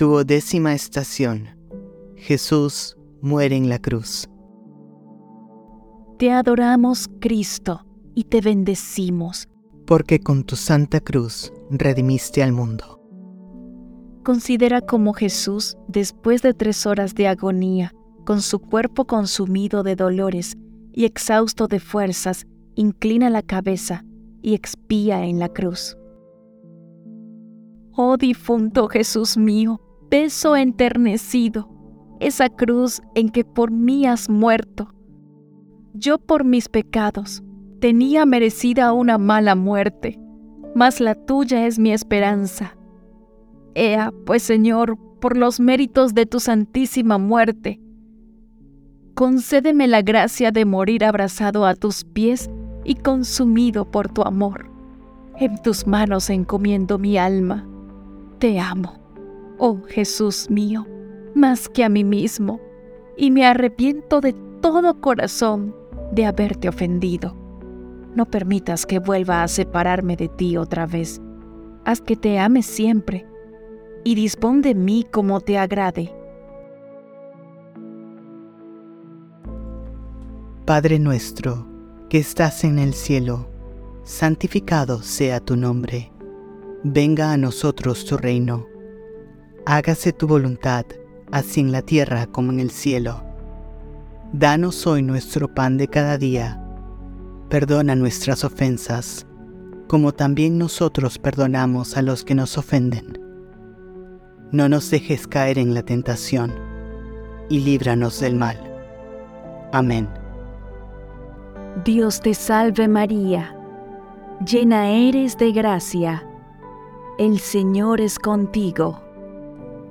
Duodécima estación. Jesús muere en la cruz. Te adoramos, Cristo, y te bendecimos. Porque con tu santa cruz redimiste al mundo. Considera cómo Jesús, después de tres horas de agonía, con su cuerpo consumido de dolores y exhausto de fuerzas, inclina la cabeza y expía en la cruz. Oh difunto Jesús mío, peso enternecido, esa cruz en que por mí has muerto. Yo por mis pecados tenía merecida una mala muerte, mas la tuya es mi esperanza. Ea, pues Señor, por los méritos de tu santísima muerte, concédeme la gracia de morir abrazado a tus pies y consumido por tu amor. En tus manos encomiendo mi alma. Te amo, oh Jesús mío, más que a mí mismo, y me arrepiento de todo corazón de haberte ofendido. No permitas que vuelva a separarme de ti otra vez. Haz que te ame siempre y dispón de mí como te agrade. Padre nuestro, que estás en el cielo, santificado sea tu nombre. Venga a nosotros tu reino. Hágase tu voluntad, así en la tierra como en el cielo. Danos hoy nuestro pan de cada día. Perdona nuestras ofensas, como también nosotros perdonamos a los que nos ofenden. No nos dejes caer en la tentación, y líbranos del mal. Amén. Dios te salve María, llena eres de gracia, el Señor es contigo,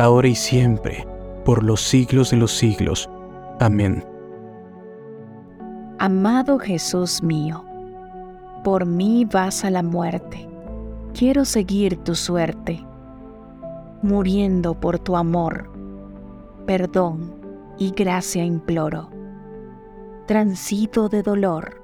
ahora y siempre, por los siglos de los siglos. Amén. Amado Jesús mío, por mí vas a la muerte. Quiero seguir tu suerte, muriendo por tu amor. Perdón y gracia imploro. Transito de dolor